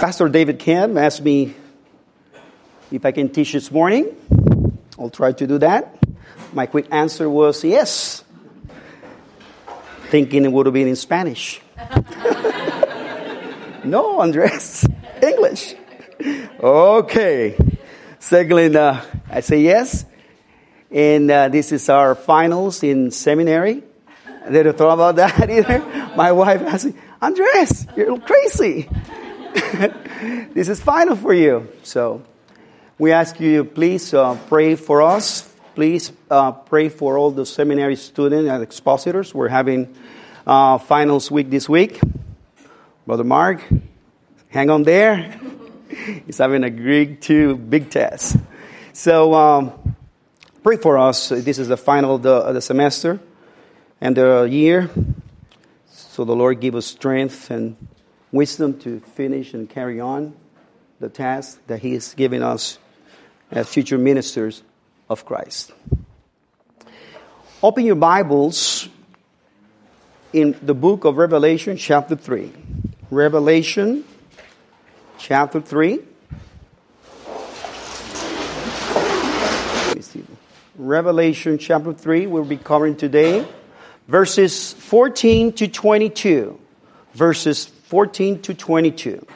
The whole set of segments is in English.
Pastor David Cam asked me if I can teach this morning. I'll try to do that. My quick answer was yes, thinking it would have been in Spanish. no, Andres, English. Okay. Secondly, uh, I say yes. And uh, this is our finals in seminary. I didn't thought about that either. My wife asked me, Andres, you're crazy. this is final for you. So we ask you, please uh, pray for us. Please uh, pray for all the seminary students and expositors. We're having uh, finals week this week. Brother Mark, hang on there. He's having a Greek 2 big test. So um, pray for us. This is the final of the, of the semester and the year. So the Lord give us strength and wisdom to finish and carry on the task that He is giving us as future ministers of Christ. Open your Bibles in the book of Revelation, chapter 3. Revelation, chapter 3. Revelation chapter 3, we'll be covering today verses 14 to 22. Verses 14 to 22.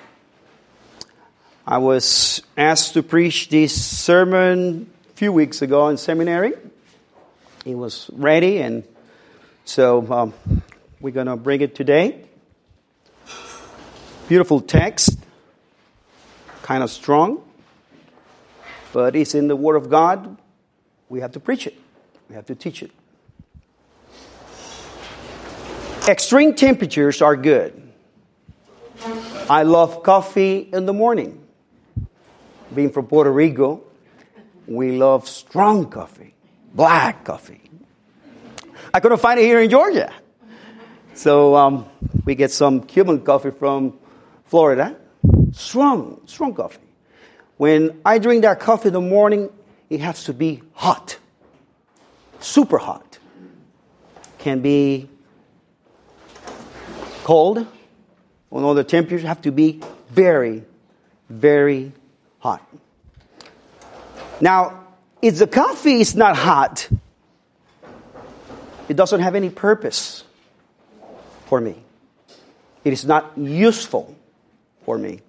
I was asked to preach this sermon a few weeks ago in seminary. It was ready, and so um, we're going to bring it today. Beautiful text, kind of strong, but it's in the Word of God. We have to preach it, we have to teach it. Extreme temperatures are good. I love coffee in the morning. Being from Puerto Rico, we love strong coffee, black coffee. I couldn't find it here in Georgia. So um, we get some Cuban coffee from Florida. Strong, strong coffee. When I drink that coffee in the morning, it has to be hot, super hot. Can be cold, although the temperatures have to be very, very hot. Now, if the coffee is not hot, it doesn't have any purpose for me. It is not useful for me.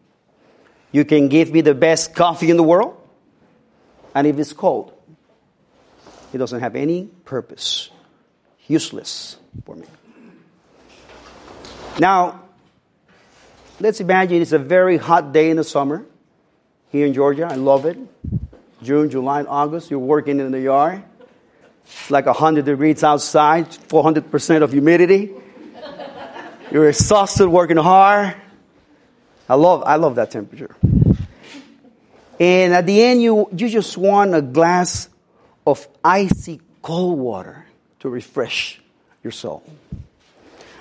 You can give me the best coffee in the world, and if it's cold, it doesn't have any purpose. Useless for me. Now, let's imagine it's a very hot day in the summer here in Georgia. I love it. June, July, August, you're working in the yard. It's like 100 degrees outside, 400% of humidity. You're exhausted working hard. I love, I love that temperature. And at the end, you, you just want a glass of icy cold water to refresh your soul.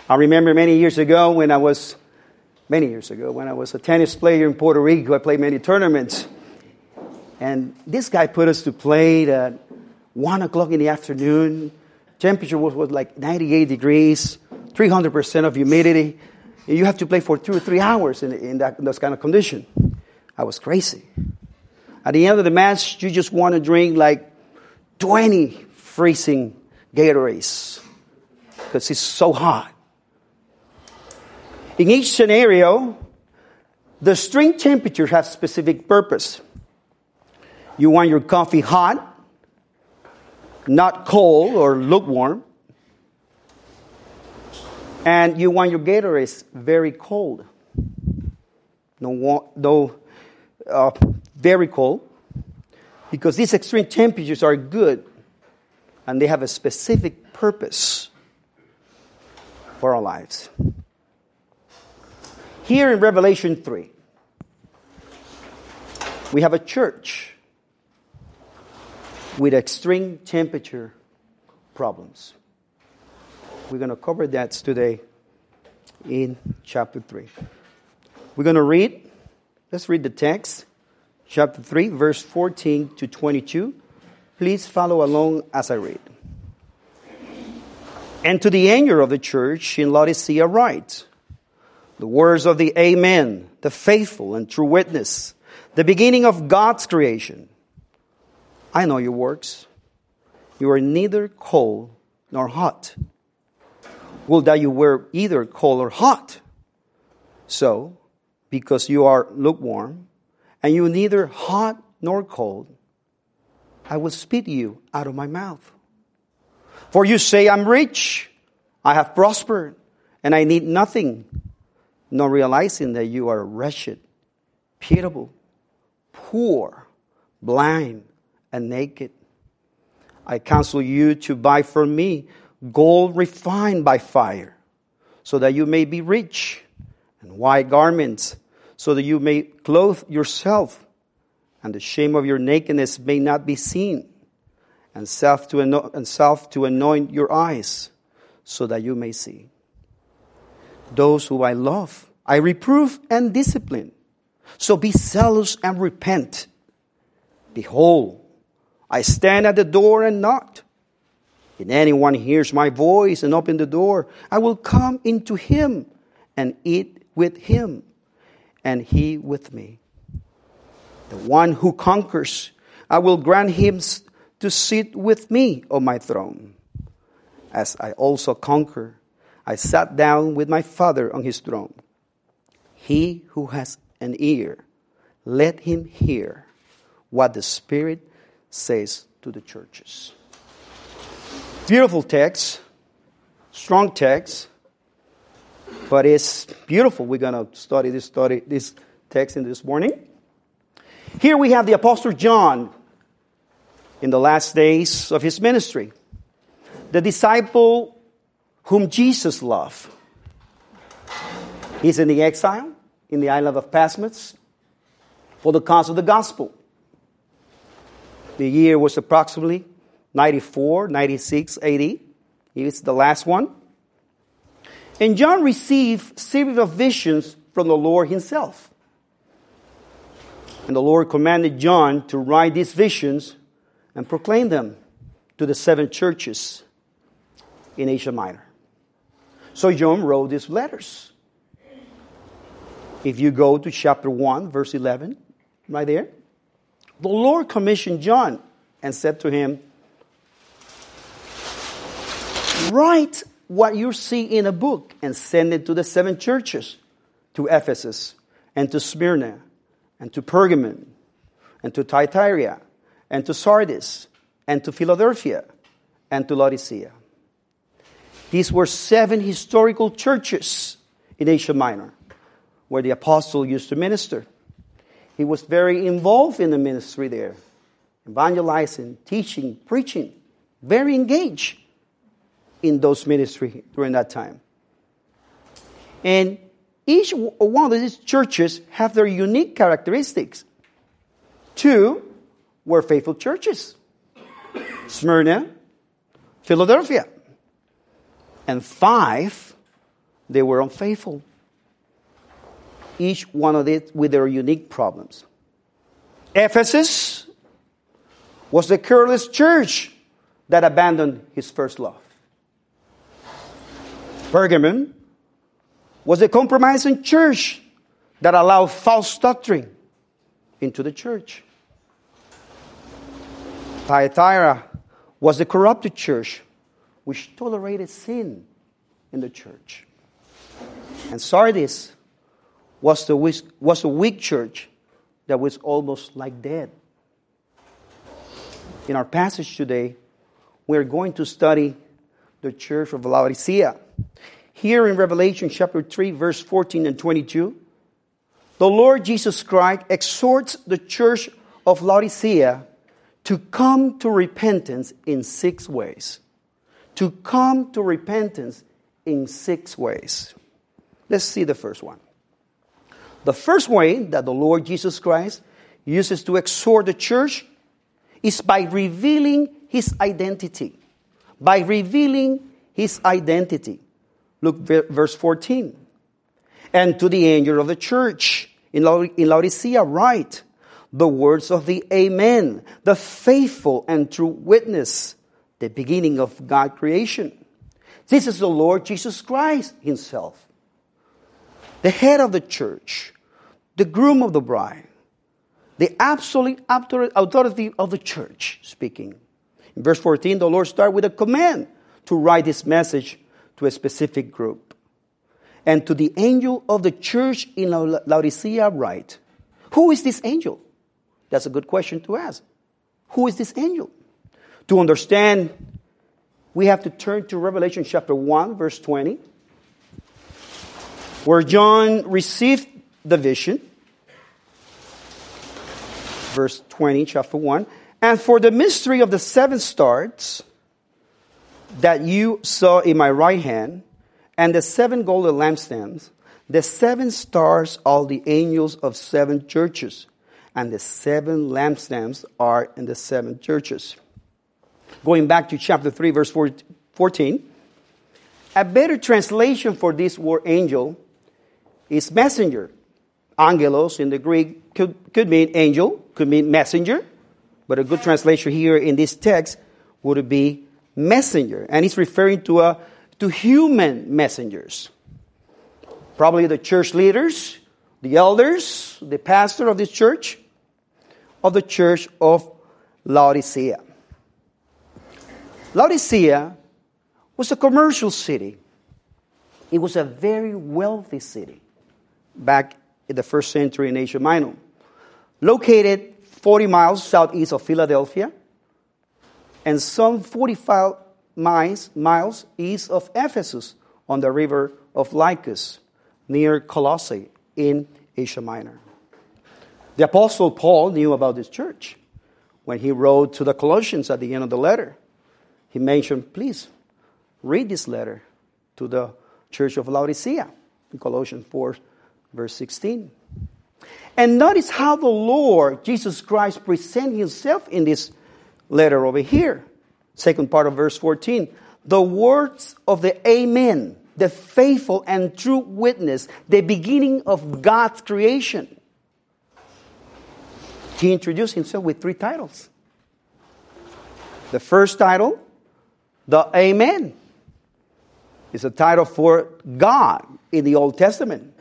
I remember many years ago when I was, many years ago, when I was a tennis player in Puerto Rico, I played many tournaments. And this guy put us to play at 1 o'clock in the afternoon. Temperature was, was like 98 degrees, 300% of humidity. And you have to play for two or three hours in, in, that, in those kind of condition. I was crazy. At the end of the match, you just want to drink like 20 freezing Gatorades because it's so hot. In each scenario, the string temperatures have specific purpose. You want your coffee hot, not cold or lukewarm. And you want your Gatorade very cold. No, no uh, very cold. Because these extreme temperatures are good and they have a specific purpose for our lives. Here in Revelation 3, we have a church with extreme temperature problems. We're going to cover that today in chapter 3. We're going to read, let's read the text, chapter 3, verse 14 to 22. Please follow along as I read. And to the angel of the church in Laodicea, write the words of the Amen, the faithful and true witness, the beginning of God's creation. I know your works. You are neither cold nor hot. Will that you were either cold or hot. So, because you are lukewarm, and you neither hot nor cold, I will spit you out of my mouth. For you say, I'm rich, I have prospered, and I need nothing, not realizing that you are wretched, pitiable, poor, blind, and naked. I counsel you to buy from me gold refined by fire, so that you may be rich, and white garments, so that you may clothe yourself, and the shame of your nakedness may not be seen, and self to, and self to anoint your eyes, so that you may see. Those who I love, I reprove and discipline. So be zealous and repent. Behold, I stand at the door and knock. If anyone hears my voice and open the door, I will come into him and eat with him, and he with me. The one who conquers, I will grant him to sit with me on my throne. As I also conquer, I sat down with my Father on his throne. He who has an ear, let him hear what the Spirit says to the churches. Beautiful text, strong text, but it's beautiful. We're going to study this study this text in this morning. Here we have the apostle John in the last days of his ministry. The disciple whom Jesus loved. He's in the exile in the island of Patmos for the cause of the gospel. The year was approximately 94, 96 AD. It's the last one. And John received series of visions from the Lord himself. And the Lord commanded John to write these visions and proclaim them to the seven churches in Asia Minor. So John wrote these letters. If you go to chapter 1, verse 11, right there, the Lord commissioned John and said to him, Write what you see in a book and send it to the seven churches to Ephesus and to Smyrna and to Pergamon and to Thyatira and to Sardis and to Philadelphia and to Laodicea. These were seven historical churches in Asia Minor where the apostle used to minister. He was very involved in the ministry there, evangelizing, teaching, preaching, very engaged in those ministry during that time. And each one of these churches have their unique characteristics. Two were faithful churches. Smyrna, Philadelphia. And five, they were unfaithful. Each one of it with their unique problems. Ephesus was the careless church that abandoned his first love. Pergamon was a compromising church that allowed false doctrine into the church. Thyatira was the corrupted church which tolerated sin in the church. And Sardis was the weak, was a weak church that was almost like dead. In our passage today, we're going to study the church of Laodicea. Here in Revelation chapter 3, verse 14 and 22, the Lord Jesus Christ exhorts the church of Laodicea to come to repentance in six ways. To come to repentance in six ways. Let's see the first one. The first way that the Lord Jesus Christ uses to exhort the church is by revealing his identity. By revealing his identity. Look, verse 14. And to the angel of the church in Laodicea, write the words of the Amen, the faithful and true witness, the beginning of God creation. This is the Lord Jesus Christ Himself. the head of the church, the groom of the bride, the absolute authority of the church speaking. In verse 14, the Lord starts with a command to write this message to a specific group. And to the angel of the church in Laodicea, write. Who is this angel? That's a good question to ask. Who is this angel? To understand, we have to turn to Revelation chapter 1, verse 20, where John received the vision. Verse 20, chapter 1. And for the mystery of the seven stars that you saw in my right hand, and the seven golden lampstands, the seven stars are the angels of seven churches, and the seven lampstands are in the seven churches. Going back to chapter 3, verse 14, a better translation for this word angel is messenger. Angelos in the Greek could, could mean angel, could mean messenger, but a good translation here in this text would be messenger. And it's referring to, a, to human messengers. Probably the church leaders, the elders, the pastor of this church, of the church of Laodicea. Laodicea was a commercial city. It was a very wealthy city back in the first century in Asia Minor. Located 40 miles southeast of Philadelphia and some 45 miles, miles east of Ephesus on the river of Lycus near Colossae in Asia Minor. The Apostle Paul knew about this church. When he wrote to the Colossians at the end of the letter, he mentioned, please read this letter to the church of Laodicea in Colossians 4, verse 16. And notice how the Lord Jesus Christ presents himself in this letter over here. Second part of verse 14. The words of the Amen, the faithful and true witness, the beginning of God's creation. He introduced himself with three titles. The first title, the Amen, is a title for God in the Old Testament.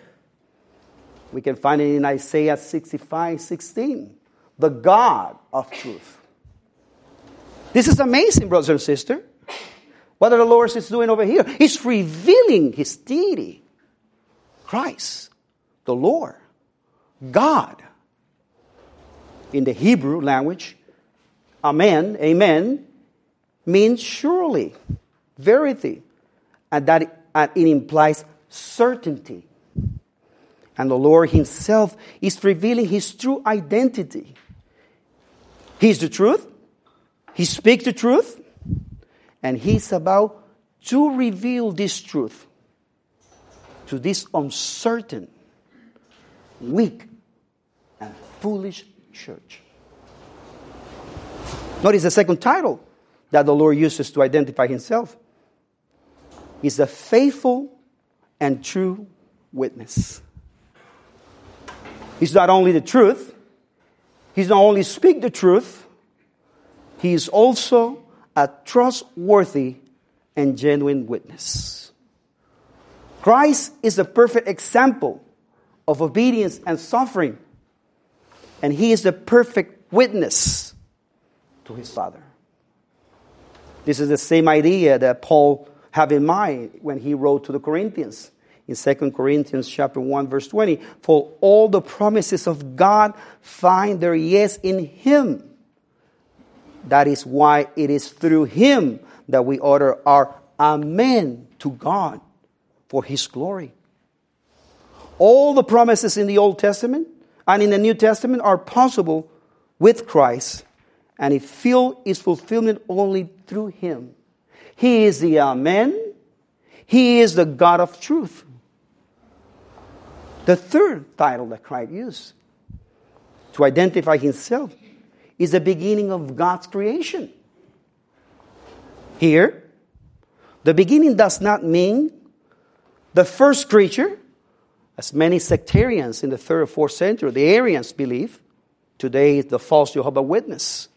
We can find it in Isaiah 65 16. The God of truth. This is amazing, brothers and sisters. What the Lord is doing over here? He's revealing his deity. Christ, the Lord, God. In the Hebrew language, amen, amen, means surely, verity, and that and it implies certainty. And the Lord Himself is revealing His true identity. He's the truth. He speaks the truth. And He's about to reveal this truth to this uncertain, weak, and foolish church. Notice the second title that the Lord uses to identify Himself is a faithful and true witness. He's not only the truth, he's not only speak the truth, he is also a trustworthy and genuine witness. Christ is the perfect example of obedience and suffering, and he is the perfect witness to his Father. This is the same idea that Paul had in mind when he wrote to the Corinthians. In 2 Corinthians chapter 1 verse 20 for all the promises of God find their yes in him. That is why it is through him that we utter our amen to God for his glory. All the promises in the Old Testament and in the New Testament are possible with Christ and it feel its fulfillment only through him he is the amen he is the God of truth the third title that Christ used to identify himself is the beginning of God's creation. Here, the beginning does not mean the first creature, as many sectarians in the third or fourth century, the Arians believe. Today, the false Jehovah Witness.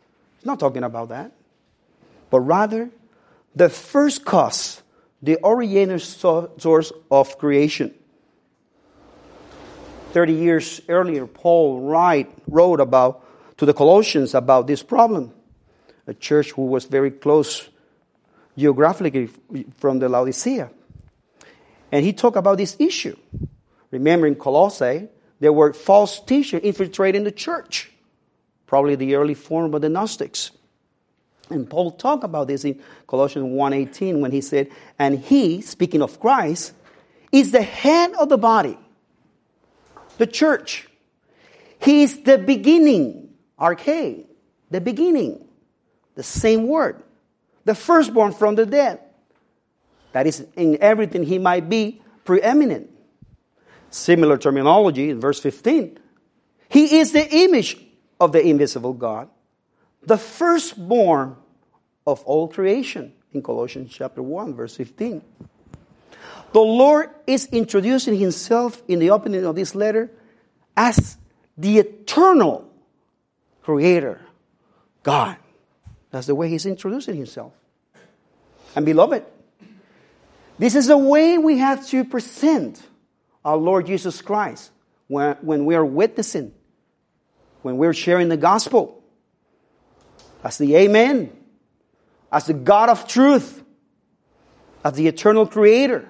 Not talking about that. But rather, the first cause, the original source of creation. 30 years earlier, Paul write, wrote about to the Colossians about this problem. A church who was very close geographically from the Laodicea. And he talked about this issue. Remember in Colossae, there were false teachers infiltrating the church, probably the early form of the Gnostics. And Paul talked about this in Colossians 1.18 when he said, And he, speaking of Christ, is the head of the body, the church. He is the beginning, arche, the beginning, the same word, the firstborn from the dead. That is, in everything he might be preeminent. Similar terminology in verse 15. He is the image of the invisible God, the firstborn of all creation in Colossians chapter 1, verse 15. The Lord is introducing himself in the opening of this letter as the eternal creator, God. That's the way he's introducing himself. And beloved, this is the way we have to present our Lord Jesus Christ when, when we are witnessing, when we're sharing the gospel. As the Amen, as the God of truth, as the eternal creator.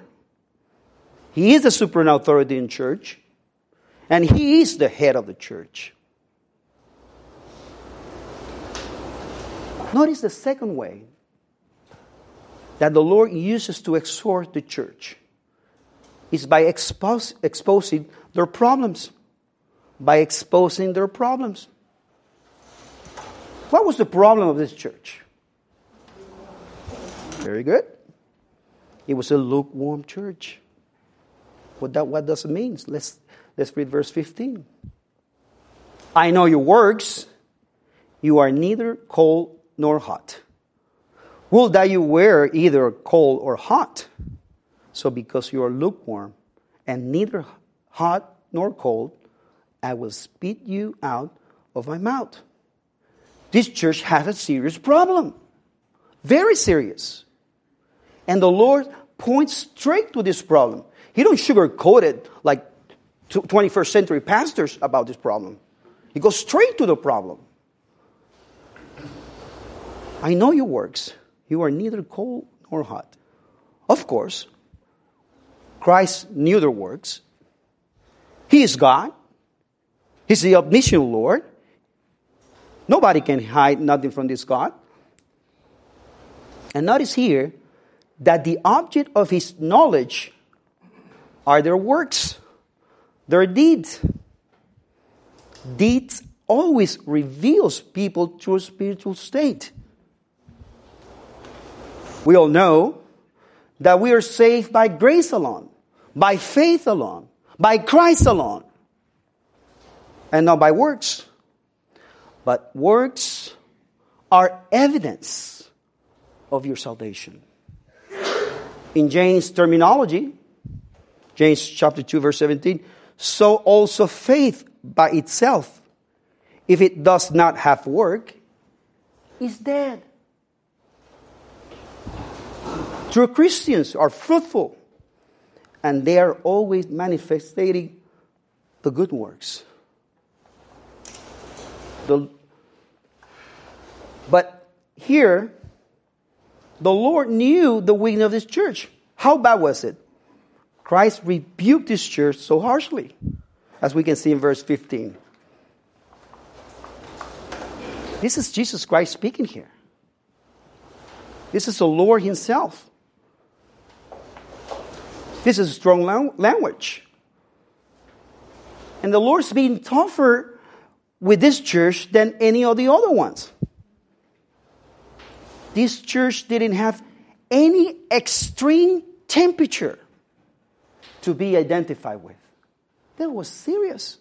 He is the supreme authority in church, and He is the head of the church. Notice the second way that the Lord uses to exhort the church is by exposing their problems. By exposing their problems. What was the problem of this church? Very good. It was a lukewarm church. What, that, what does it mean? Let's, let's read verse 15. I know your works. You are neither cold nor hot. Will that you were either cold or hot. So because you are lukewarm and neither hot nor cold, I will spit you out of my mouth. This church has a serious problem. Very serious. And the Lord points straight to this problem. He don't sugarcoat it like 21st century pastors about this problem. He goes straight to the problem. I know your works. You are neither cold nor hot. Of course, Christ knew their works. He is God. He's the omniscient Lord. Nobody can hide nothing from this God. And notice here that the object of his knowledge are their works, their deeds. Deeds always reveals people true spiritual state. We all know that we are saved by grace alone, by faith alone, by Christ alone, and not by works. But works are evidence of your salvation. In James' terminology, James chapter 2, verse 17, so also faith by itself, if it does not have work, is dead. True Christians are fruitful and they are always manifesting the good works. The, but here, the Lord knew the weakness of this church. How bad was it? Christ rebuked this church so harshly, as we can see in verse 15. This is Jesus Christ speaking here. This is the Lord Himself. This is strong language. And the Lord's being tougher with this church than any of the other ones. This church didn't have any extreme temperature to be identified with. That was serious.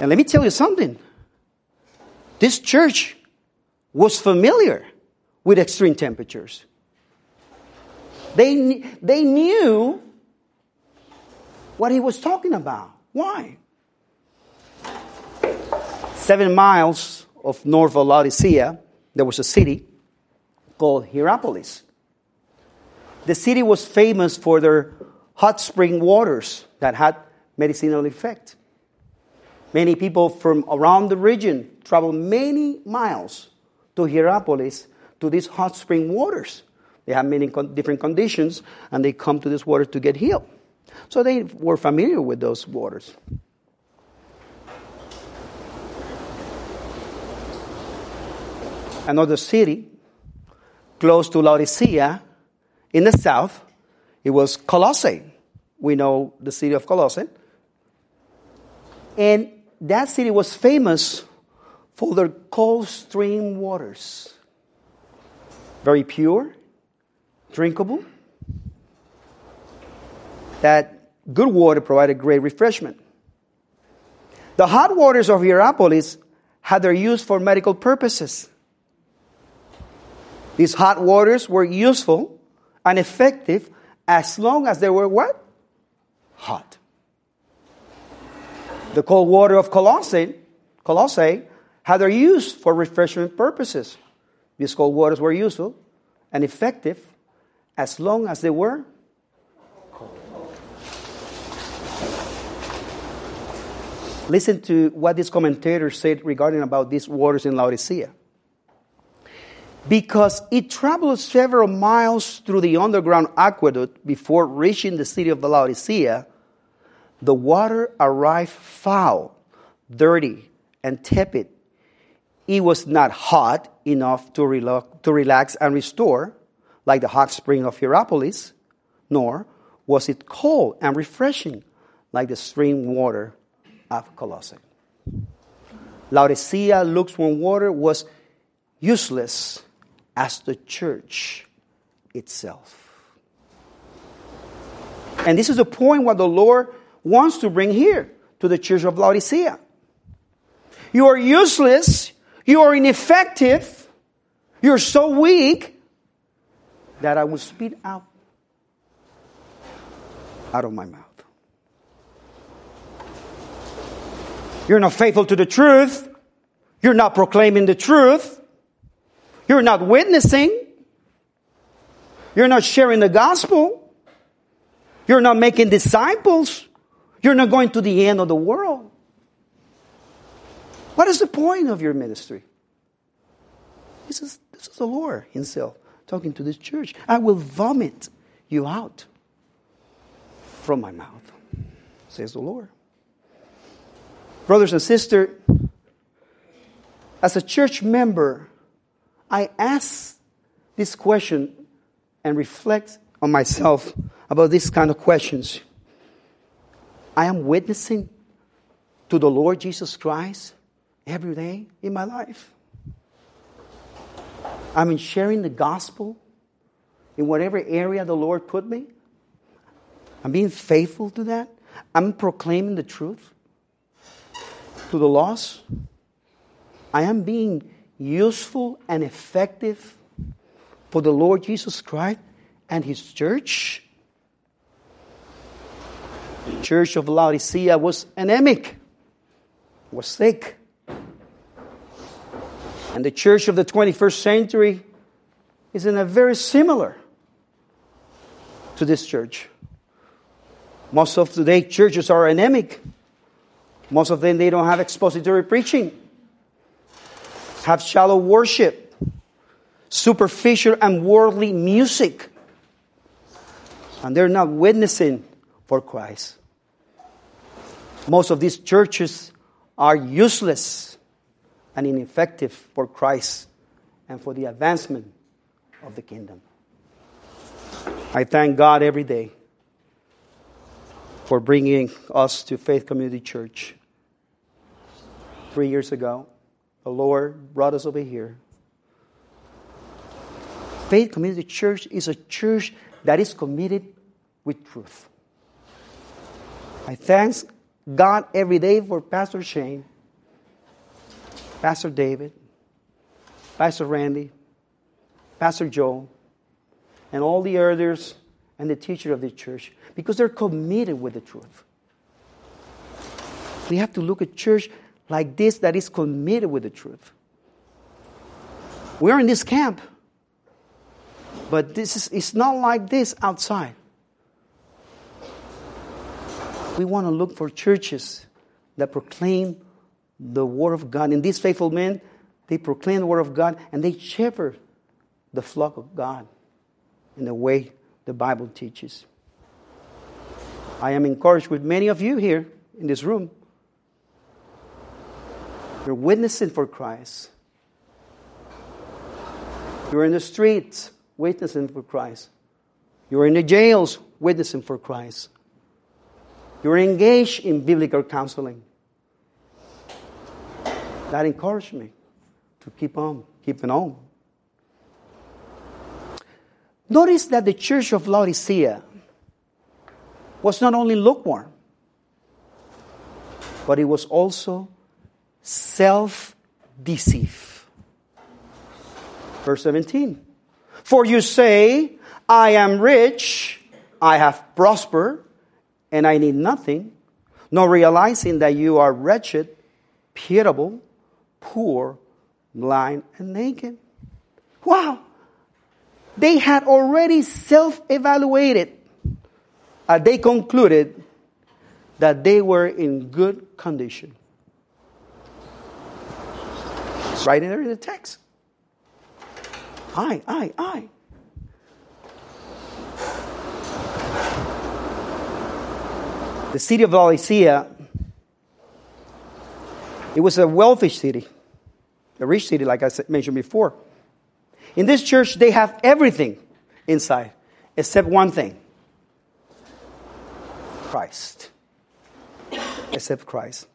And let me tell you something. This church was familiar with extreme temperatures. They, they knew what he was talking about. Why? Seven miles of north of Laodicea, there was a city called Hierapolis. The city was famous for their hot spring waters that had medicinal effect. Many people from around the region traveled many miles to Hierapolis to these hot spring waters. They have many con- different conditions and they come to this water to get healed. So they were familiar with those waters. Another city close to Laodicea in the south, it was Colossae. We know the city of Colossae. And that city was famous for their cold stream waters. Very pure, drinkable. That good water provided great refreshment. The hot waters of Hierapolis had their use for medical purposes. These hot waters were useful and effective as long as they were what? Hot. The cold water of Colossae, Colossae had their use for refreshment purposes. These cold waters were useful and effective as long as they were Listen to what this commentator said regarding about these waters in Laodicea because it traveled several miles through the underground aqueduct before reaching the city of Laodicea, the water arrived foul, dirty, and tepid. It was not hot enough to, to relax and restore, like the hot spring of Hierapolis, nor was it cold and refreshing, like the spring water of Colossae. Laodicea lukewarm water was useless as the church itself. And this is the point what the Lord wants to bring here to the church of Laodicea. You are useless, you are ineffective, you're so weak that I will spit out out of my mouth. You're not faithful to the truth. You're not proclaiming the truth. You're not witnessing. You're not sharing the gospel. You're not making disciples. You're not going to the end of the world. What is the point of your ministry? This is, this is the Lord Himself talking to this church. I will vomit you out from my mouth, says the Lord. Brothers and sisters, as a church member, I ask this question and reflect on myself about these kind of questions. I am witnessing to the Lord Jesus Christ every day in my life. I'm sharing the gospel in whatever area the Lord put me. I'm being faithful to that. I'm proclaiming the truth to the lost. I am being useful and effective for the Lord Jesus Christ and His church? The church of Laodicea was anemic, was sick. And the church of the 21st century is in a very similar to this church. Most of today churches are anemic. Most of them they don't have expository preaching have shallow worship, superficial and worldly music, and they're not witnessing for Christ. Most of these churches are useless and ineffective for Christ and for the advancement of the kingdom. I thank God every day for bringing us to Faith Community Church. Three years ago, the Lord brought us over here. Faith Community Church is a church that is committed with truth. I thank God every day for Pastor Shane, Pastor David, Pastor Randy, Pastor Joe, and all the elders and the teacher of the church because they're committed with the truth. We have to look at church like this that is committed with the truth. We're in this camp, but this is it's not like this outside. We want to look for churches that proclaim the Word of God. And these faithful men, they proclaim the Word of God and they shepherd the flock of God in the way the Bible teaches. I am encouraged with many of you here in this room. You're witnessing for Christ. You're in the streets witnessing for Christ. You're in the jails witnessing for Christ. You're engaged in biblical counseling. That encouraged me to keep on, keeping on. Notice that the church of Laodicea was not only lukewarm, but it was also self deceived. Verse 17 For you say, I am rich, I have prospered, and I need nothing, nor realizing that you are wretched, pitiable, poor, blind, and naked. Wow! They had already self evaluated. Uh, they concluded that they were in good condition. It's right in there in the text. I, I, I. The city of Laodicea, it was a wealthy city, a rich city, like I mentioned before. In this church, they have everything inside except one thing Christ. Except Christ.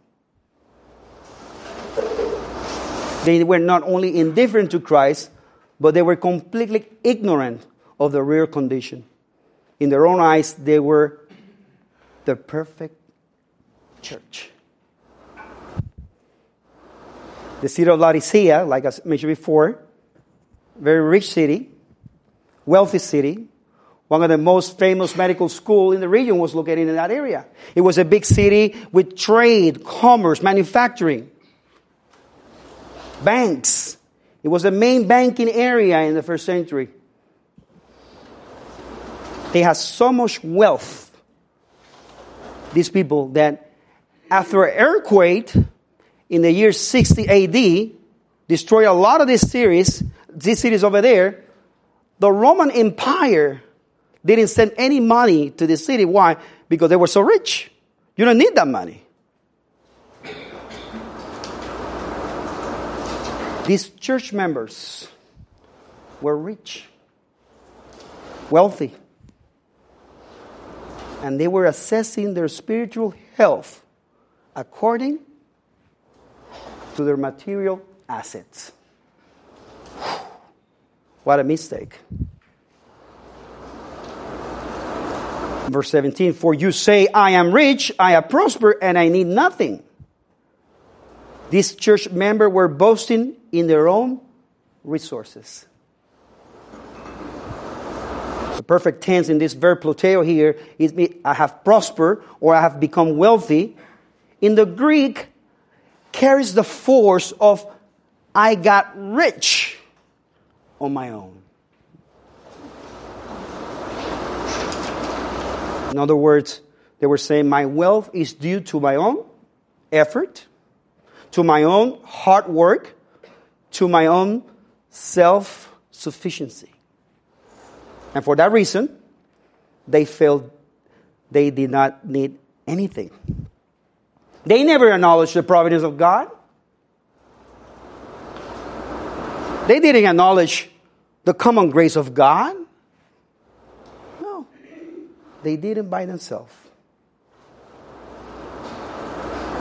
They were not only indifferent to Christ, but they were completely ignorant of the real condition. In their own eyes, they were the perfect church. The city of Laodicea, like I mentioned before, very rich city, wealthy city. One of the most famous medical schools in the region was located in that area. It was a big city with trade, commerce, manufacturing, banks. It was the main banking area in the first century. They had so much wealth, these people, that after an earthquake in the year 60 AD, destroyed a lot of these cities, these cities over there, the Roman Empire didn't send any money to the city. Why? Because they were so rich. You don't need that money. These church members were rich, wealthy, and they were assessing their spiritual health according to their material assets. What a mistake. Verse 17, for you say, I am rich, I have prospered, and I need nothing. These church members were boasting in their own resources. The perfect tense in this verb pluteo here is I have prospered or I have become wealthy. In the Greek, carries the force of I got rich on my own. In other words, they were saying, My wealth is due to my own effort, to my own hard work, to my own self sufficiency. And for that reason, they felt they did not need anything. They never acknowledged the providence of God. They didn't acknowledge the common grace of God. No, they did it by themselves.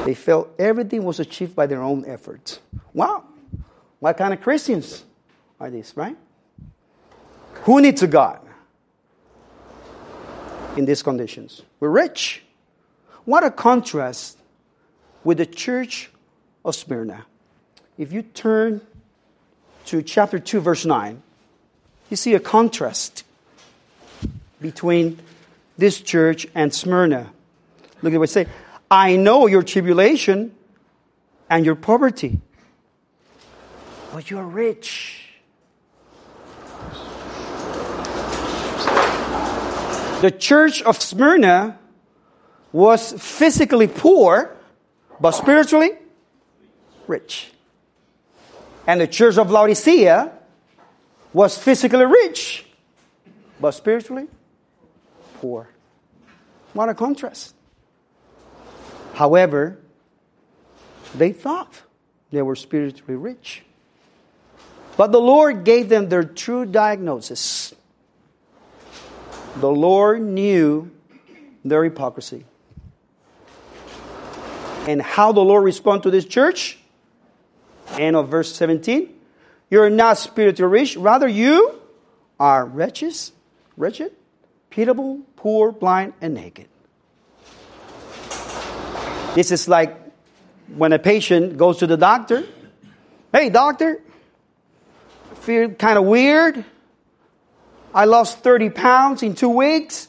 They felt everything was achieved by their own efforts. Wow. What kind of Christians are these, right? Who needs a God in these conditions? We're rich. What a contrast with the church of Smyrna. If you turn to chapter 2, verse 9, you see a contrast between this church and Smyrna. Look at what it says. I know your tribulation and your poverty but you're rich. The church of Smyrna was physically poor, but spiritually rich. And the church of Laodicea was physically rich, but spiritually poor. What a contrast. However, they thought they were spiritually rich. But the Lord gave them their true diagnosis. The Lord knew their hypocrisy. And how the Lord responded to this church? End of verse 17. You're not spiritually rich, rather, you are wretched, wretched, pitiable, poor, blind, and naked. This is like when a patient goes to the doctor. Hey, doctor, I feel kind of weird. I lost 30 pounds in two weeks.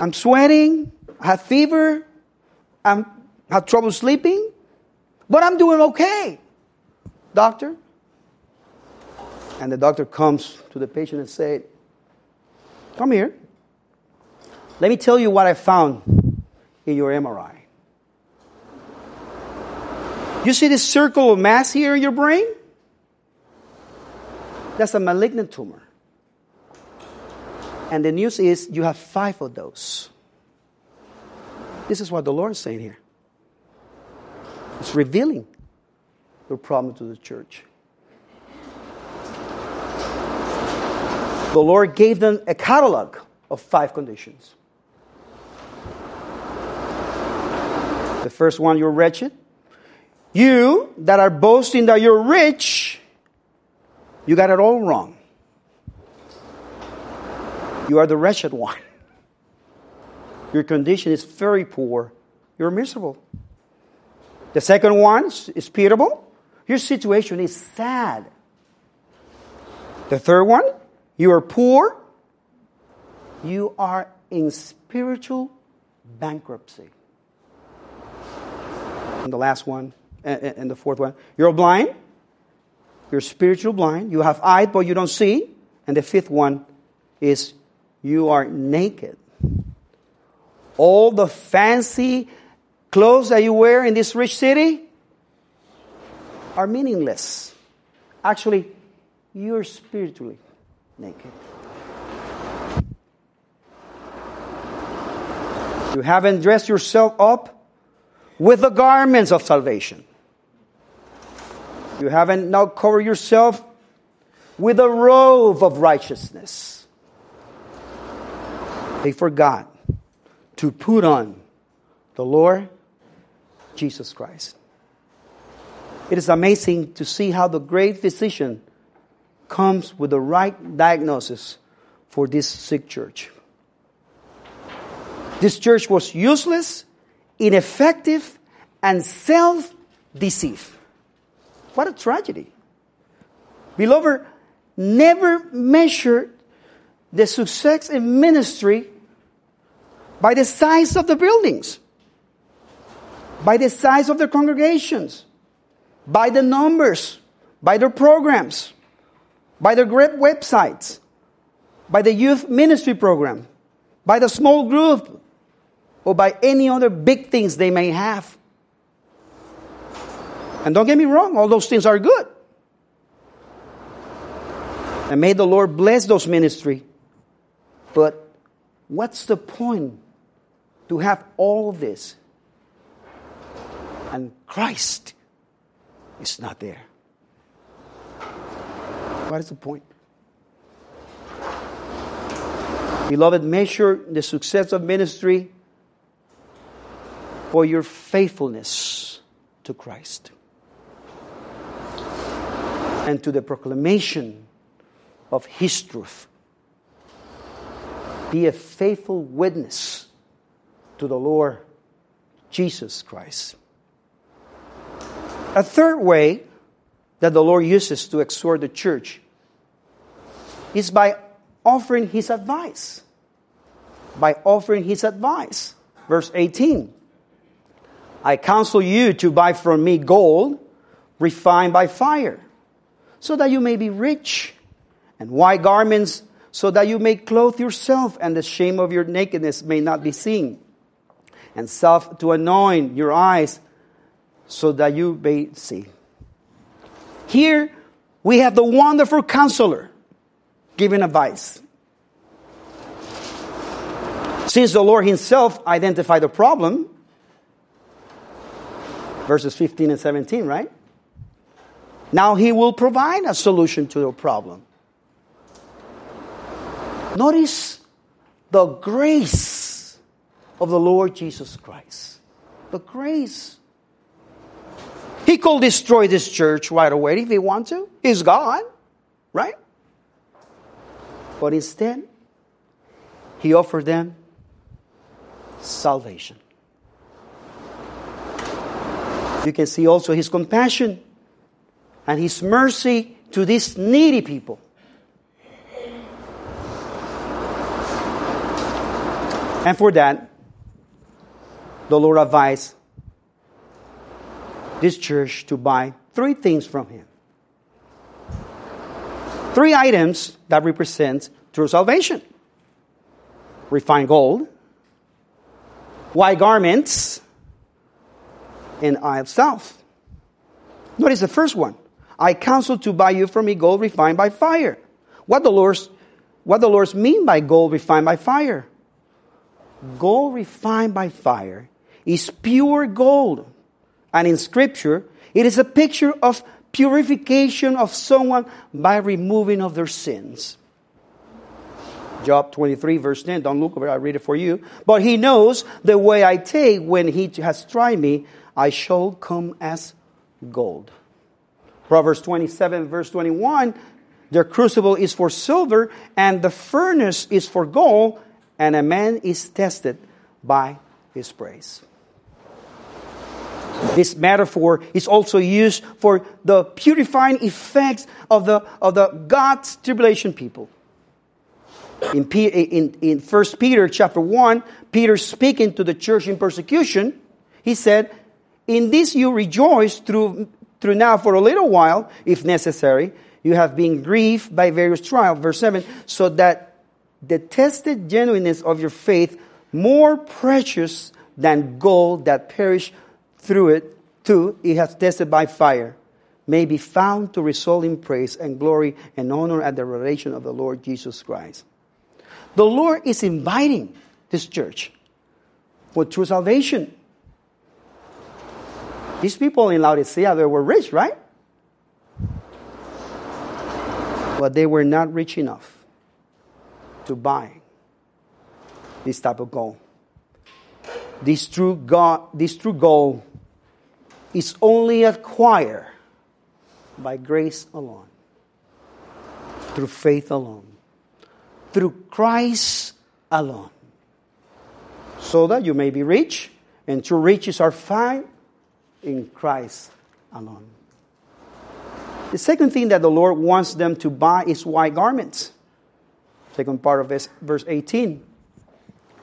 I'm sweating. I have fever. I'm have trouble sleeping. But I'm doing okay, doctor. And the doctor comes to the patient and said, Come here. Let me tell you what I found in your MRI. You see this circle of mass here in your brain? That's a malignant tumor. And the news is you have five of those. This is what the Lord is saying here. It's revealing the problem to the church. The Lord gave them a catalog of five conditions. The first one, you're wretched. You that are boasting that you're rich, you got it all wrong. You are the wretched one. Your condition is very poor. You're miserable. The second one is pitiable. Your situation is sad. The third one, you are poor. You are in spiritual bankruptcy. And the last one, and the fourth one, you're blind. You're spiritual blind. You have eyes, but you don't see. And the fifth one is you are naked. All the fancy clothes that you wear in this rich city are meaningless. Actually, you're spiritually naked. You haven't dressed yourself up with the garments of salvation. You haven't now covered yourself with a robe of righteousness. They forgot to put on the Lord Jesus Christ. It is amazing to see how the great physician comes with the right diagnosis for this sick church. This church was useless, ineffective, and self deceived. What a tragedy. Beloved, never measure the success in ministry by the size of the buildings, by the size of the congregations, by the numbers, by the programs, by the great websites, by the youth ministry program, by the small group, or by any other big things they may have. And don't get me wrong, all those things are good. And may the Lord bless those ministry. But what's the point to have all this. And Christ is not there. What is the point? Beloved, measure the success of ministry for your faithfulness to Christ and to the proclamation of His truth. Be a faithful witness to the Lord Jesus Christ. A third way that the Lord uses to exhort the church is by offering his advice. By offering his advice. Verse 18 I counsel you to buy from me gold refined by fire, so that you may be rich, and white garments so that you may clothe yourself, and the shame of your nakedness may not be seen. And salve to anoint your eyes, so that you may see. Here we have the wonderful counselor giving advice. Since the Lord Himself identified the problem, verses 15 and 17, right? Now He will provide a solution to your problem. Notice the grace of the Lord Jesus Christ. The grace. He could destroy this church right away if he want to. He's God, right? But instead, he offered them salvation. You can see also his compassion and his mercy to these needy people. And for that, the Lord advised this church to buy three things from him. Three items that represent true salvation refined gold, white garments, and eye of self. Notice the first one. I counsel to buy you from me gold refined by fire. What the Lord's, what the Lord's mean by gold refined by fire? Gold refined by fire is pure gold. And in scripture, it is a picture of purification of someone by removing of their sins. Job 23 verse 10, don't look over it, I read it for you. But he knows the way I take when he has tried me, I shall come as gold. Proverbs 27 verse 21, their crucible is for silver and the furnace is for gold and a man is tested by his praise. This metaphor is also used for the purifying effects of the, of the God's tribulation people. In, P, in, in 1 Peter chapter 1, Peter speaking to the church in persecution, he said, In this you rejoice through, through now for a little while, if necessary. You have been grieved by various trials. Verse 7, so that the tested genuineness of your faith more precious than gold that perish through it too it has tested by fire may be found to result in praise and glory and honor at the revelation of the Lord Jesus Christ. The Lord is inviting this church for true salvation. These people in Laodicea, they were rich, right? But they were not rich enough to buy this type of gold. This true God, this true gold is only acquired by grace alone, through faith alone, through Christ alone, so that you may be rich, and true riches are found in Christ alone. The second thing that the Lord wants them to buy is white garments second part of verse 18.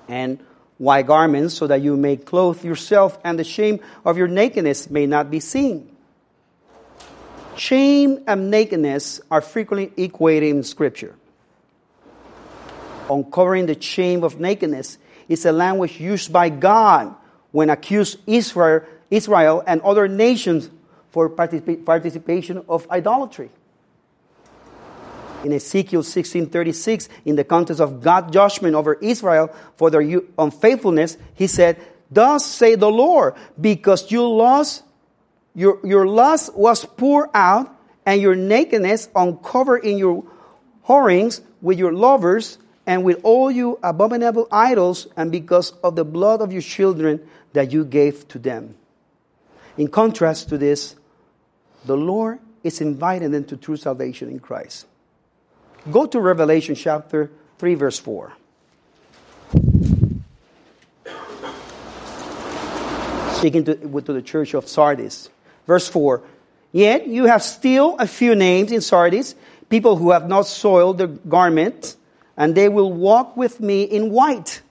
And white garments, so that you may clothe yourself, and the shame of your nakedness may not be seen. Shame and nakedness are frequently equated in Scripture. Uncovering the shame of nakedness is a language used by God when accused Israel, Israel and other nations for participation of idolatry in Ezekiel 16:36 in the context of God's judgment over Israel for their unfaithfulness, he said, "Thus say the Lord, because you lost your, your lust was poured out and your nakedness uncovered in your whorings with your lovers and with all you abominable idols and because of the blood of your children that you gave to them." In contrast to this, the Lord is inviting them to true salvation in Christ. Go to Revelation chapter 3, verse 4. Speaking to, to the church of Sardis. Verse 4 Yet you have still a few names in Sardis, people who have not soiled their garment, and they will walk with me in white,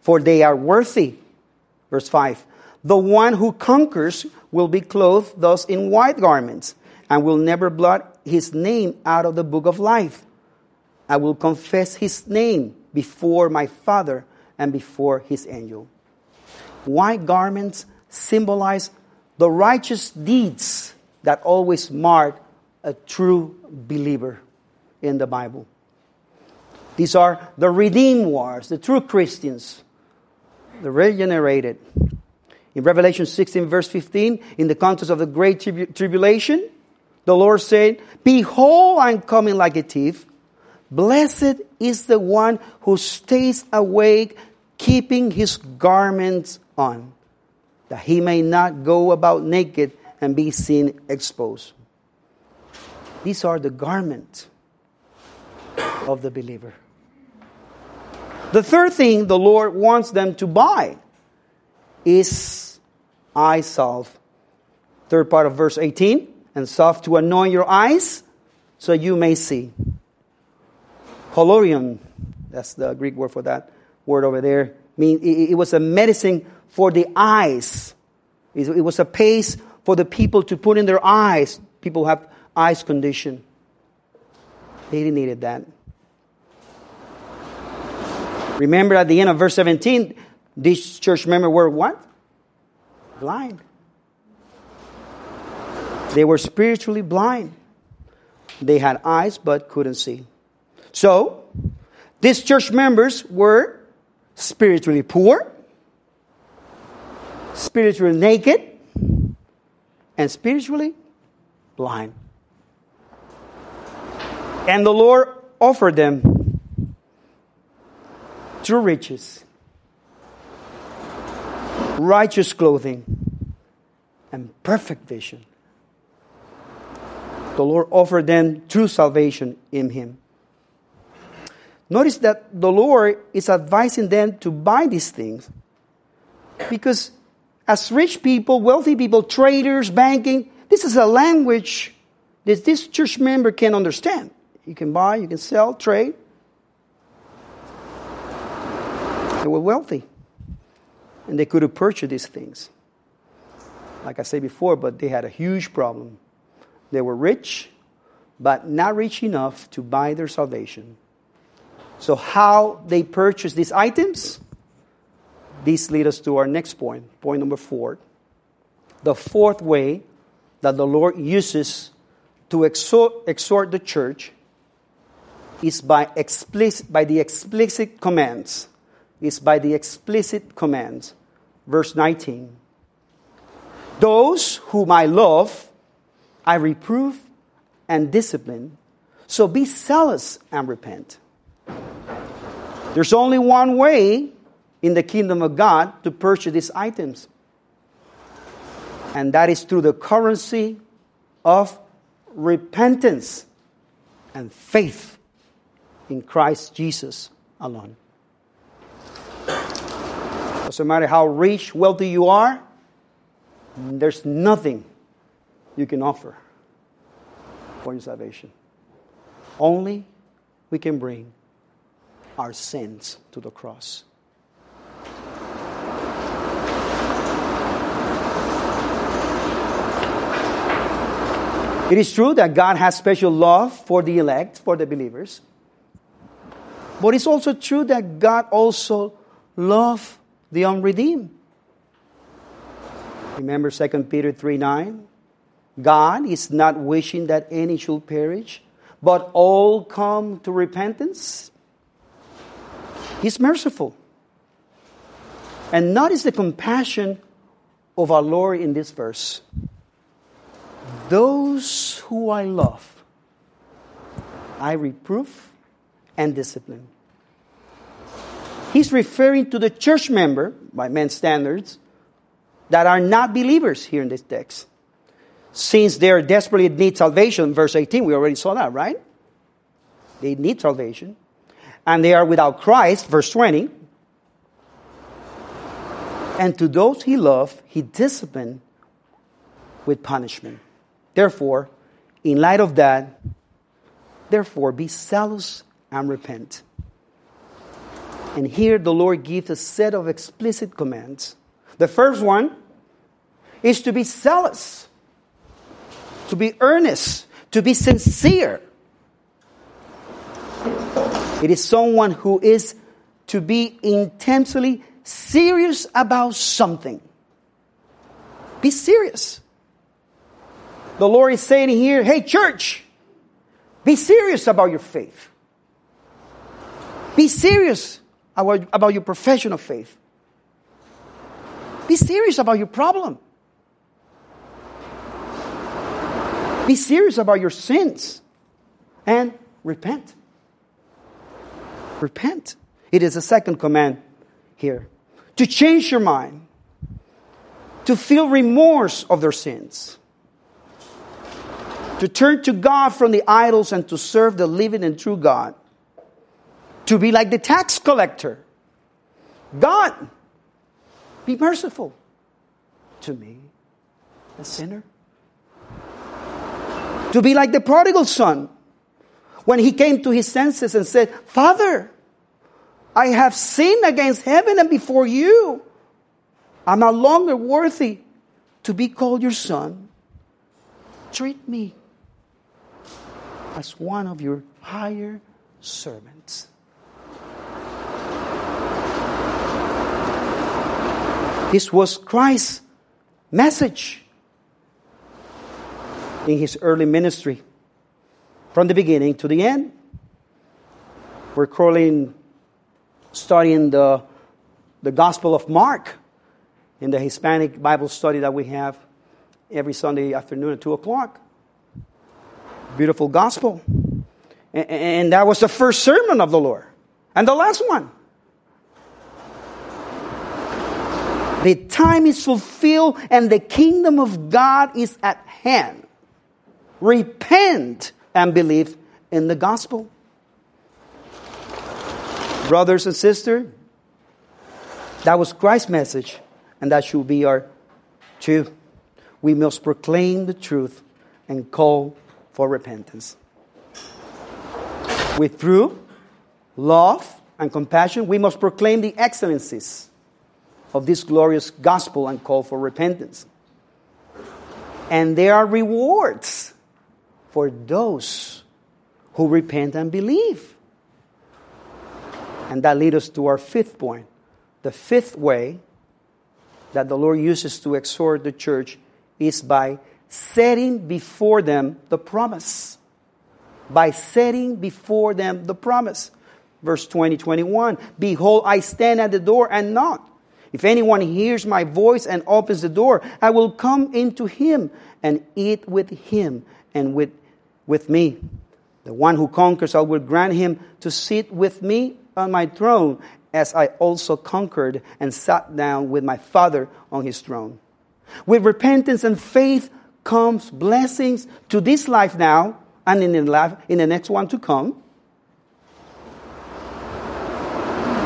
for they are worthy. Verse 5 The one who conquers will be clothed thus in white garments, and will never blot his name out of the book of life I will confess his name before my Father and before his angel. White garments symbolize the righteous deeds that always mark a true believer in the Bible. These are the redeemed ones, the true Christians, the regenerated. In Revelation 16, verse 15, in the context of the great tribu- tribulation, the Lord said, Behold, I'm coming like a thief. Blessed is the one who stays awake, keeping his garments on, that he may not go about naked and be seen exposed. These are the garments of the believer. The third thing the Lord wants them to buy is eye salve. Third part of verse 18 and salve to anoint your eyes so you may see. Collyrium, that's the Greek word for that word over there, mean it, was a medicine for the eyes. It was a paste for the people to put in their eyes. People have eyes condition. They needed that. Remember at the end of verse 17, these church members were what? Blind. They were spiritually blind. They had eyes but couldn't see. So, these church members were spiritually poor, spiritually naked, and spiritually blind. And the Lord offered them true riches, righteous clothing, and perfect vision. The Lord offered them true salvation in Him. Notice that the Lord is advising them to buy these things because, as rich people, wealthy people, traders, banking, this is a language that this church member can understand. You can buy, you can sell, trade. They were wealthy. And they could have purchased these things. Like I said before, but they had a huge problem. They were rich, but not rich enough to buy their salvation. So, how they purchase these items? This leads us to our next point, point number four. The fourth way that the Lord uses to exhort, exhort the church is by explicit by the explicit commands. Is by the explicit commands. Verse 19. Those whom I love, I reprove and discipline. So be zealous and repent. There's only one way in the kingdom of God to purchase these items, and that is through the currency of repentance and faith in Christ Jesus alone. Doesn't matter how rich, wealthy you are, there's nothing you can offer for your salvation. Only we can bring our sins to the cross. It is true that God has special love for the elect, for the believers. But it's also true that God also loves the unredeemed. Remember 2 Peter 3 9? God is not wishing that any should perish, but all come to repentance. He's merciful. And notice the compassion of our Lord in this verse. Those who I love, I reprove and discipline. He's referring to the church member, by men's standards, that are not believers here in this text. Since they are desperately need salvation, verse 18, we already saw that, right? They need salvation and they are without Christ, verse 20. And to those he loved, he disciplined with punishment. Therefore, in light of that, therefore be zealous and repent. And here the Lord gives a set of explicit commands. The first one is to be zealous, to be earnest, to be sincere. It is someone who is to be intensely serious about something. Be serious. The Lord is saying here, hey, church, be serious about your faith. Be serious about, your profession of faith. Be serious about your problem. Be serious about your sins and repent. Repent. It is a second command here. To change your mind, to feel remorse of their sins, to turn to God from the idols and to serve the living and true God, to be like the tax collector. God, be merciful to me, a sinner. To be like the prodigal son when he came to his senses and said, Father, I have sinned against heaven and before you. I'm no longer worthy to be called your son. Treat me as one of your higher servants. This was Christ's message in his early ministry from the beginning to the end. We're calling, studying the, the Gospel of Mark in the Hispanic Bible study that we have every Sunday afternoon at 2 o'clock. Beautiful Gospel. And, and that was the first sermon of the Lord. And the last one. The time is fulfilled and the kingdom of God is at hand. Repent and believe in the gospel. Brothers and sisters, that was Christ's message, and that should be our too. We must proclaim the truth and call for repentance. With true love and compassion, we must proclaim the excellencies of this glorious gospel and call for repentance. And there are rewards for those who repent and believe. And that leads us to our fifth point. The fifth way that the Lord uses to exhort the church is by setting before them the promise. By setting before them the promise. Verse 20, 21. Behold, I stand at the door and knock. If anyone hears my voice and opens the door, I will come into him and eat with him and with, with me. The one who conquers, I will grant him to sit with me on my throne, as I also conquered and sat down with my Father on his throne. With repentance and faith comes blessings to this life now and in the, life, in the next one to come.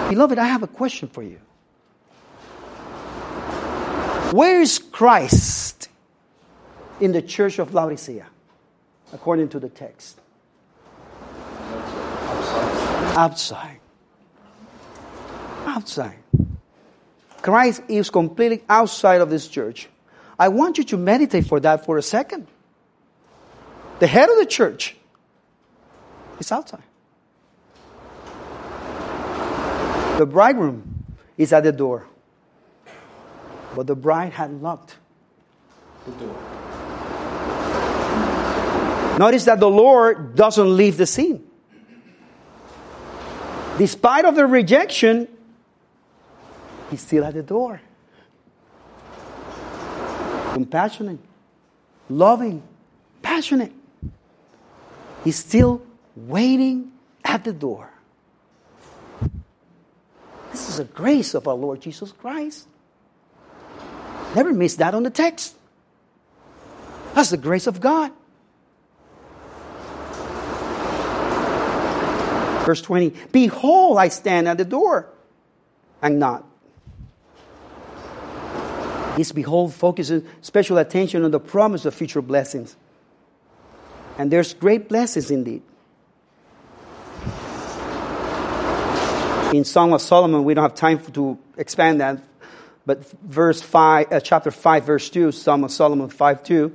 Beloved, I have a question for you. Where is Christ in the church of Laodicea, according to the text? Outside. Outside. Christ is completely outside of this church. I want you to meditate for that for a second. The head of the church is outside. The bridegroom is at the door. But the bride had locked the door. Notice that the Lord doesn't leave the scene. Despite of the rejection, he's still at the door. Compassionate, loving, passionate. He's still waiting at the door. This is a grace of our Lord Jesus Christ. Never miss that on the text. That's the grace of God. Verse 20 Behold, I stand at the door and knock. This behold focuses special attention on the promise of future blessings. And there's great blessings indeed. In Song of Solomon, we don't have time to expand that but verse 5, uh, chapter 5, verse 2, Psalm of Solomon 5 2,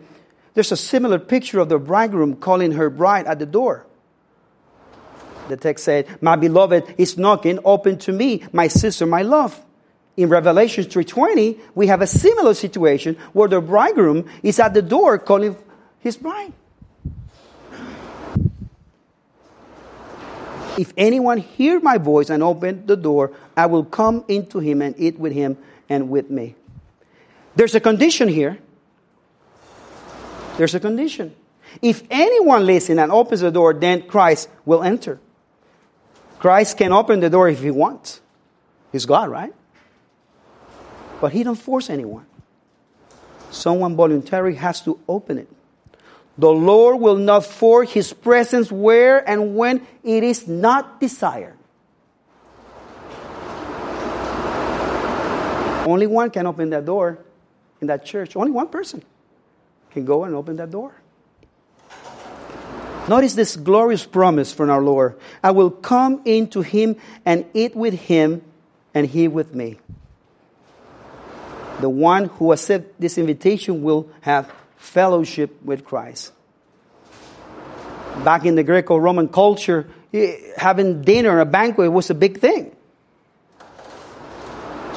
there's a similar picture of the bridegroom calling her bride at the door. The text said, My beloved is knocking, open to me, my sister, my love. In Revelation 3.20, we have a similar situation where the bridegroom is at the door calling his bride. If anyone hear my voice and open the door, I will come into him and eat with him and with me. There's a condition here. There's a condition. If anyone listens and opens the door, then Christ will enter. Christ can open the door if he wants. He's God, right? But he don't force anyone. Someone voluntarily has to open it. The Lord will not force his presence where and when it is not desired. Only one can open that door in that church. Only one person can go and open that door. Notice this glorious promise from our Lord I will come into him and eat with him, and he with me. The one who accepts this invitation will have fellowship with Christ. Back in the Greco Roman culture, eh, having dinner, a banquet was a big thing.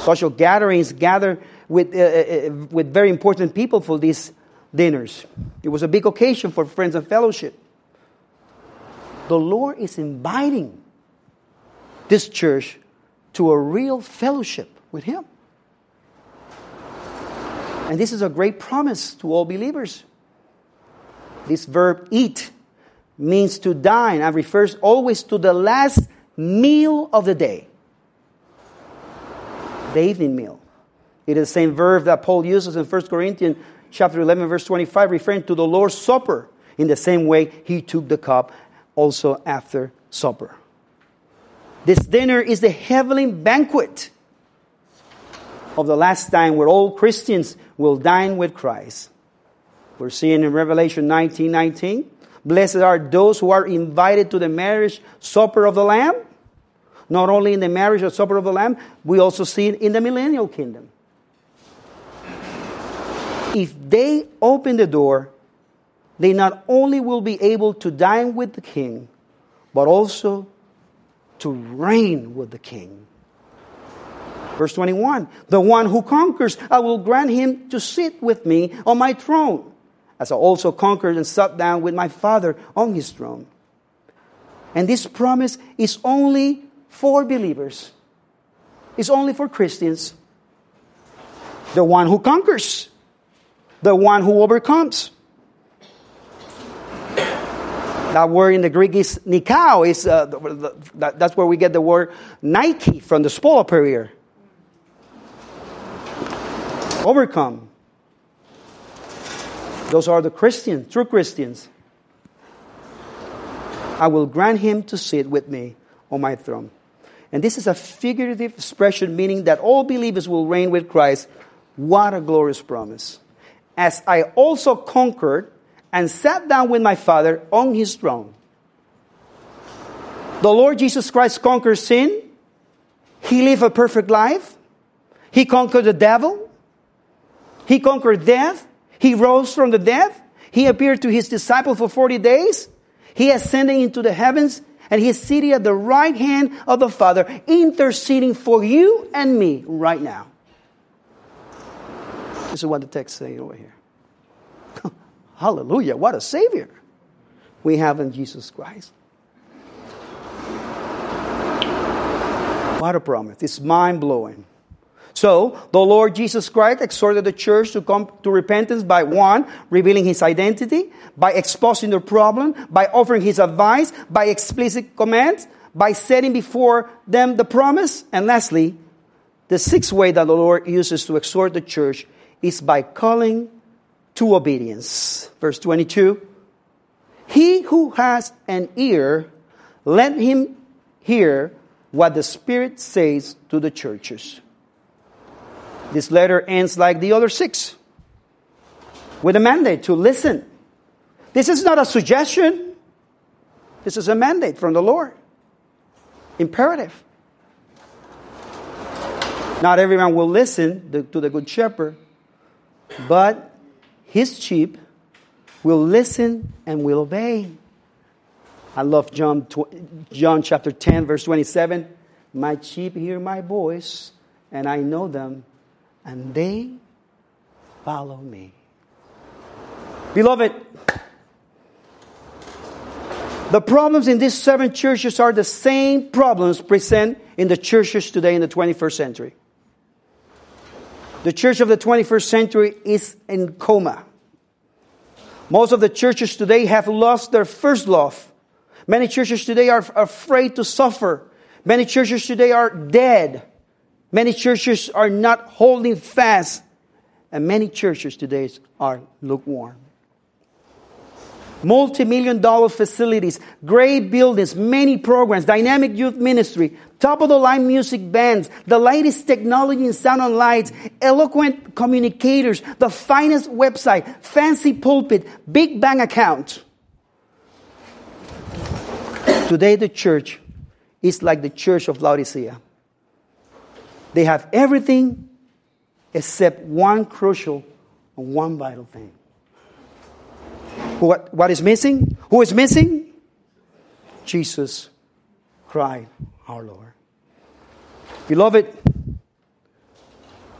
Social gatherings gather with, uh, uh, with very important people for these dinners. It was a big occasion for friends and fellowship. The Lord is inviting this church to a real fellowship with Him. And this is a great promise to all believers. This verb eat means to dine and refers always to the last meal of the day, the evening meal. It is the same verb that Paul uses in 1 Corinthians chapter 11 verse 25 referring to the Lord's supper. In the same way he took the cup also after supper. This dinner is the heavenly banquet of the last time where all Christians will dine with Christ. We're seeing in Revelation 19 19. Blessed are those who are invited to the marriage supper of the Lamb. Not only in the marriage or supper of the Lamb, we also see it in the millennial kingdom. If they open the door, they not only will be able to dine with the king, but also to reign with the king. Verse 21 The one who conquers, I will grant him to sit with me on my throne, as I also conquered and sat down with my Father on his throne. And this promise is only for believers, it's only for Christians. The one who conquers, the one who overcomes. That word in the Greek is nikao. Is, uh, that, that's where we get the word Nike from the spoiler period overcome. Those are the Christians, true Christians. I will grant him to sit with me on my throne. And this is a figurative expression meaning that all believers will reign with Christ. What a glorious promise. As I also conquered and sat down with my Father on his throne. The Lord Jesus Christ conquered sin. He lived a perfect life. He conquered the devil. He conquered death. He rose from the dead. He appeared to his disciples for 40 days. He ascended into the heavens and he is seated at the right hand of the Father, interceding for you and me right now. This is what the text is saying over here. Hallelujah. What a Savior we have in Jesus Christ. What a promise. It's mind blowing. So, the Lord Jesus Christ exhorted the church to come to repentance by one, revealing his identity, by exposing the problem, by offering his advice, by explicit commands, by setting before them the promise, and lastly, the sixth way that the Lord uses to exhort the church is by calling to obedience. Verse 22 He who has an ear, let him hear what the Spirit says to the churches. This letter ends like the other six with a mandate to listen. This is not a suggestion, this is a mandate from the Lord. Imperative. Not everyone will listen to the Good Shepherd, but his sheep will listen and will obey. I love John, John chapter 10, verse 27. My sheep hear my voice, and I know them, and they follow me. Beloved, the problems in these seven churches are the same problems present in the churches today in the 21st century. The church of the 21st century is in coma. Most of the churches today have lost their first love. Many churches today are afraid to suffer. Many churches today are dead. Many churches are not holding fast. And many churches today are lukewarm multi-million dollar facilities, great buildings, many programs, dynamic youth ministry, top of the line music bands, the latest technology in sound and lights, eloquent communicators, the finest website, fancy pulpit, big bank account. Today the church is like the church of Laodicea. They have everything except one crucial and one vital thing. What, what is missing? Who is missing? Jesus Christ, our Lord. Beloved,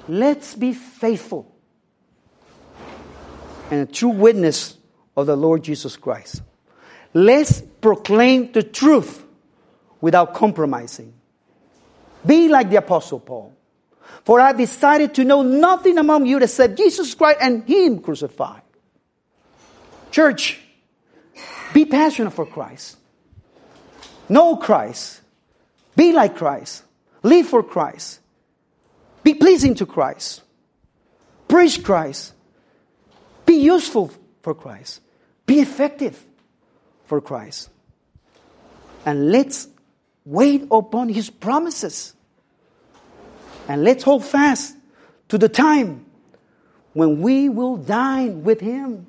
let's be faithful and a true witness of the Lord Jesus Christ. Let's proclaim the truth without compromising. Be like the Apostle Paul. For I decided to know nothing among you except Jesus Christ and Him crucified. Church, be passionate for Christ. Know Christ. Be like Christ. Live for Christ. Be pleasing to Christ. Preach Christ. Be useful for Christ. Be effective for Christ. And let's wait upon His promises. And let's hold fast to the time when we will dine with Him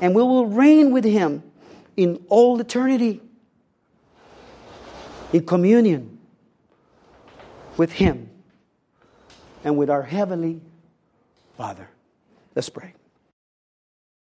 and we will reign with him in all eternity in communion with him and with our heavenly Father. Let's pray.